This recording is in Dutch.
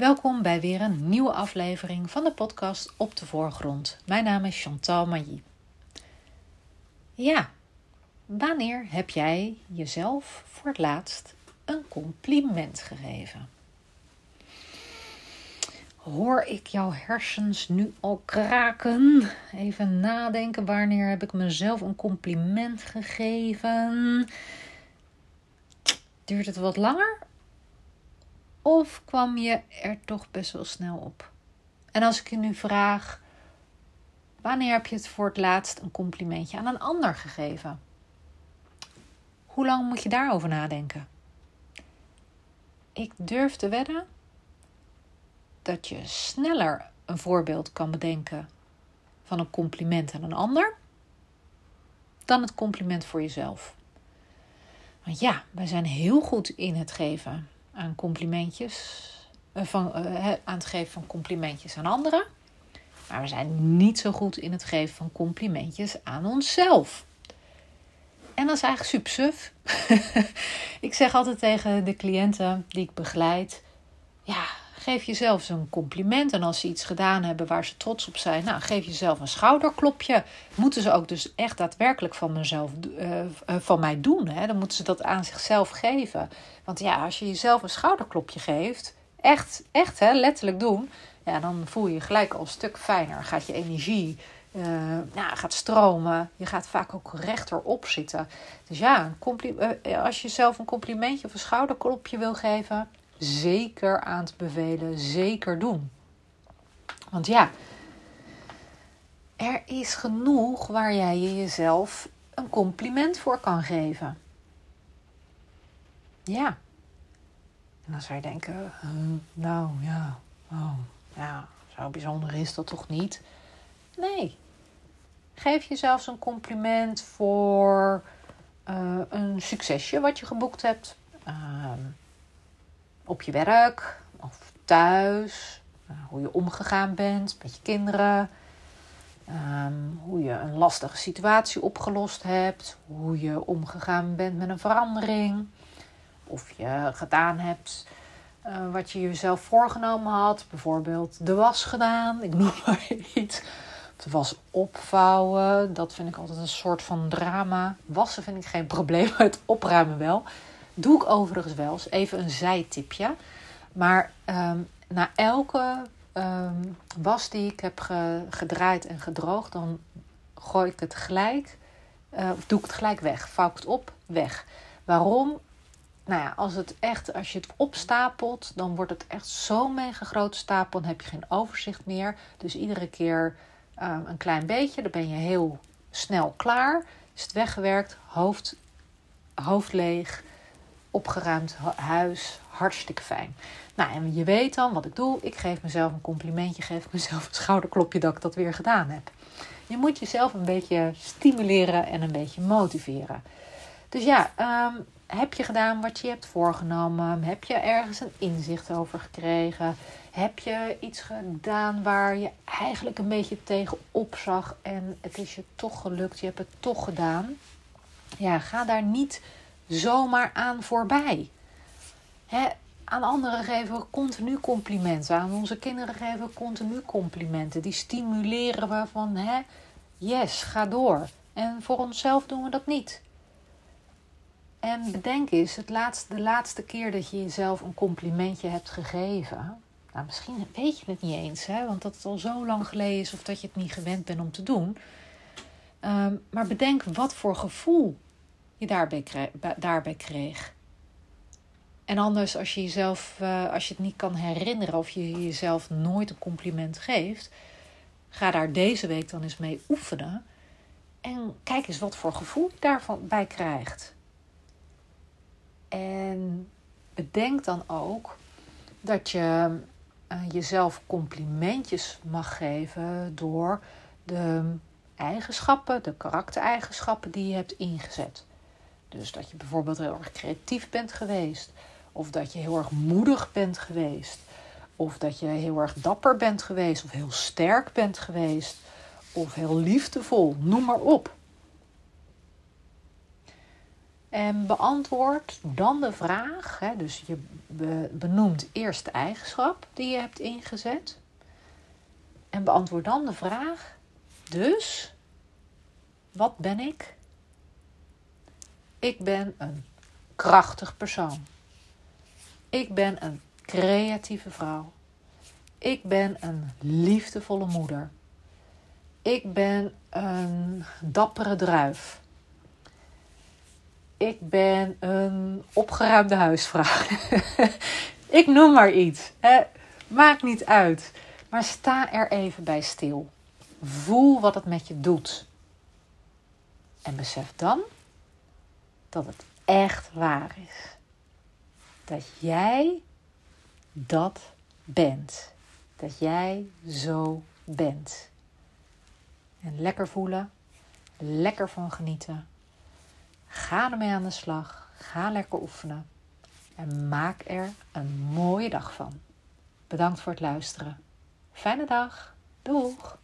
Welkom bij weer een nieuwe aflevering van de podcast Op de Voorgrond. Mijn naam is Chantal Mailly. Ja, wanneer heb jij jezelf voor het laatst een compliment gegeven? Hoor ik jouw hersens nu al kraken? Even nadenken, wanneer heb ik mezelf een compliment gegeven? Duurt het wat langer? Of kwam je er toch best wel snel op? En als ik je nu vraag, wanneer heb je het voor het laatst een complimentje aan een ander gegeven? Hoe lang moet je daarover nadenken? Ik durf te wedden dat je sneller een voorbeeld kan bedenken van een compliment aan een ander dan het compliment voor jezelf. Want ja, wij zijn heel goed in het geven aan complimentjes, eh, van, uh, aan het geven van complimentjes aan anderen. Maar we zijn niet zo goed in het geven van complimentjes aan onszelf. En dat is eigenlijk super suf. ik zeg altijd tegen de cliënten die ik begeleid: ja, geef jezelf een compliment. En als ze iets gedaan hebben waar ze trots op zijn, nou, geef jezelf een schouderklopje. Moeten ze ook dus echt daadwerkelijk van, mezelf, uh, van mij doen. Hè? Dan moeten ze dat aan zichzelf geven. Want ja, als je jezelf een schouderklopje geeft, echt, echt hè, letterlijk doen, ja, dan voel je je gelijk al een stuk fijner. Gaat je energie. Uh, nou, gaat stromen. Je gaat vaak ook rechterop zitten. Dus ja, als je jezelf een complimentje of een schouderklopje wil geven, zeker aan te bevelen. Zeker doen. Want ja, er is genoeg waar jij je jezelf een compliment voor kan geven. Ja. En dan zou je denken, nou ja, oh, ja, zo bijzonder is dat toch niet? Nee. Geef jezelf een compliment voor uh, een succesje wat je geboekt hebt. Uh, op je werk of thuis. Uh, hoe je omgegaan bent met je kinderen. Um, hoe je een lastige situatie opgelost hebt. Hoe je omgegaan bent met een verandering. Of je gedaan hebt uh, wat je jezelf voorgenomen had. Bijvoorbeeld de was gedaan. Ik noem maar iets. De was opvouwen. Dat vind ik altijd een soort van drama. Wassen vind ik geen probleem. Het opruimen wel. Doe ik overigens wel eens. Even een zijtipje. Maar um, na elke um, was die ik heb ge, gedraaid en gedroogd, dan gooi ik het gelijk, of doe ik het gelijk weg. Vouw het op, weg. Waarom? Nou ja, als, het echt, als je het opstapelt, dan wordt het echt zo'n mega grote stapel. Dan heb je geen overzicht meer. Dus iedere keer um, een klein beetje. Dan ben je heel snel klaar. Is het weggewerkt, hoofd, hoofd leeg opgeruimd huis. Hartstikke fijn. Nou, en je weet dan wat ik doe. Ik geef mezelf een complimentje, geef mezelf een schouderklopje dat ik dat weer gedaan heb. Je moet jezelf een beetje stimuleren en een beetje motiveren. Dus ja, um, heb je gedaan wat je hebt voorgenomen? Heb je ergens een inzicht over gekregen? Heb je iets gedaan waar je eigenlijk een beetje tegen opzag en het is je toch gelukt? Je hebt het toch gedaan. Ja, ga daar niet zomaar aan voorbij. Hè, aan anderen geven we continu complimenten. Aan onze kinderen geven we continu complimenten. Die stimuleren we van, hè, yes, ga door. En voor onszelf doen we dat niet. En bedenk eens, het de laatste keer dat je jezelf een complimentje hebt gegeven. Nou, misschien weet je het niet eens, hè, want dat het al zo lang geleden is of dat je het niet gewend bent om te doen. Um, maar bedenk wat voor gevoel je daarbij kreeg. Daarbij kreeg. En anders, als je jezelf, uh, als je het niet kan herinneren of je jezelf nooit een compliment geeft, ga daar deze week dan eens mee oefenen. En kijk eens wat voor gevoel je daarvan bij krijgt. En bedenk dan ook dat je uh, jezelf complimentjes mag geven door de eigenschappen, de karaktereigenschappen die je hebt ingezet. Dus dat je bijvoorbeeld heel erg creatief bent geweest. Of dat je heel erg moedig bent geweest. Of dat je heel erg dapper bent geweest. Of heel sterk bent geweest. Of heel liefdevol. Noem maar op. En beantwoord dan de vraag, hè, dus je benoemt eerst de eigenschap die je hebt ingezet. En beantwoord dan de vraag, dus, wat ben ik? Ik ben een krachtig persoon. Ik ben een creatieve vrouw. Ik ben een liefdevolle moeder. Ik ben een dappere druif. Ik ben een opgeruimde huisvrouw. ik noem maar iets. Hè. Maakt niet uit. Maar sta er even bij stil. Voel wat het met je doet. En besef dan dat het echt waar is. Dat jij dat bent. Dat jij zo bent. En lekker voelen, lekker van genieten. Ga ermee aan de slag. Ga lekker oefenen. En maak er een mooie dag van. Bedankt voor het luisteren. Fijne dag. Doeg!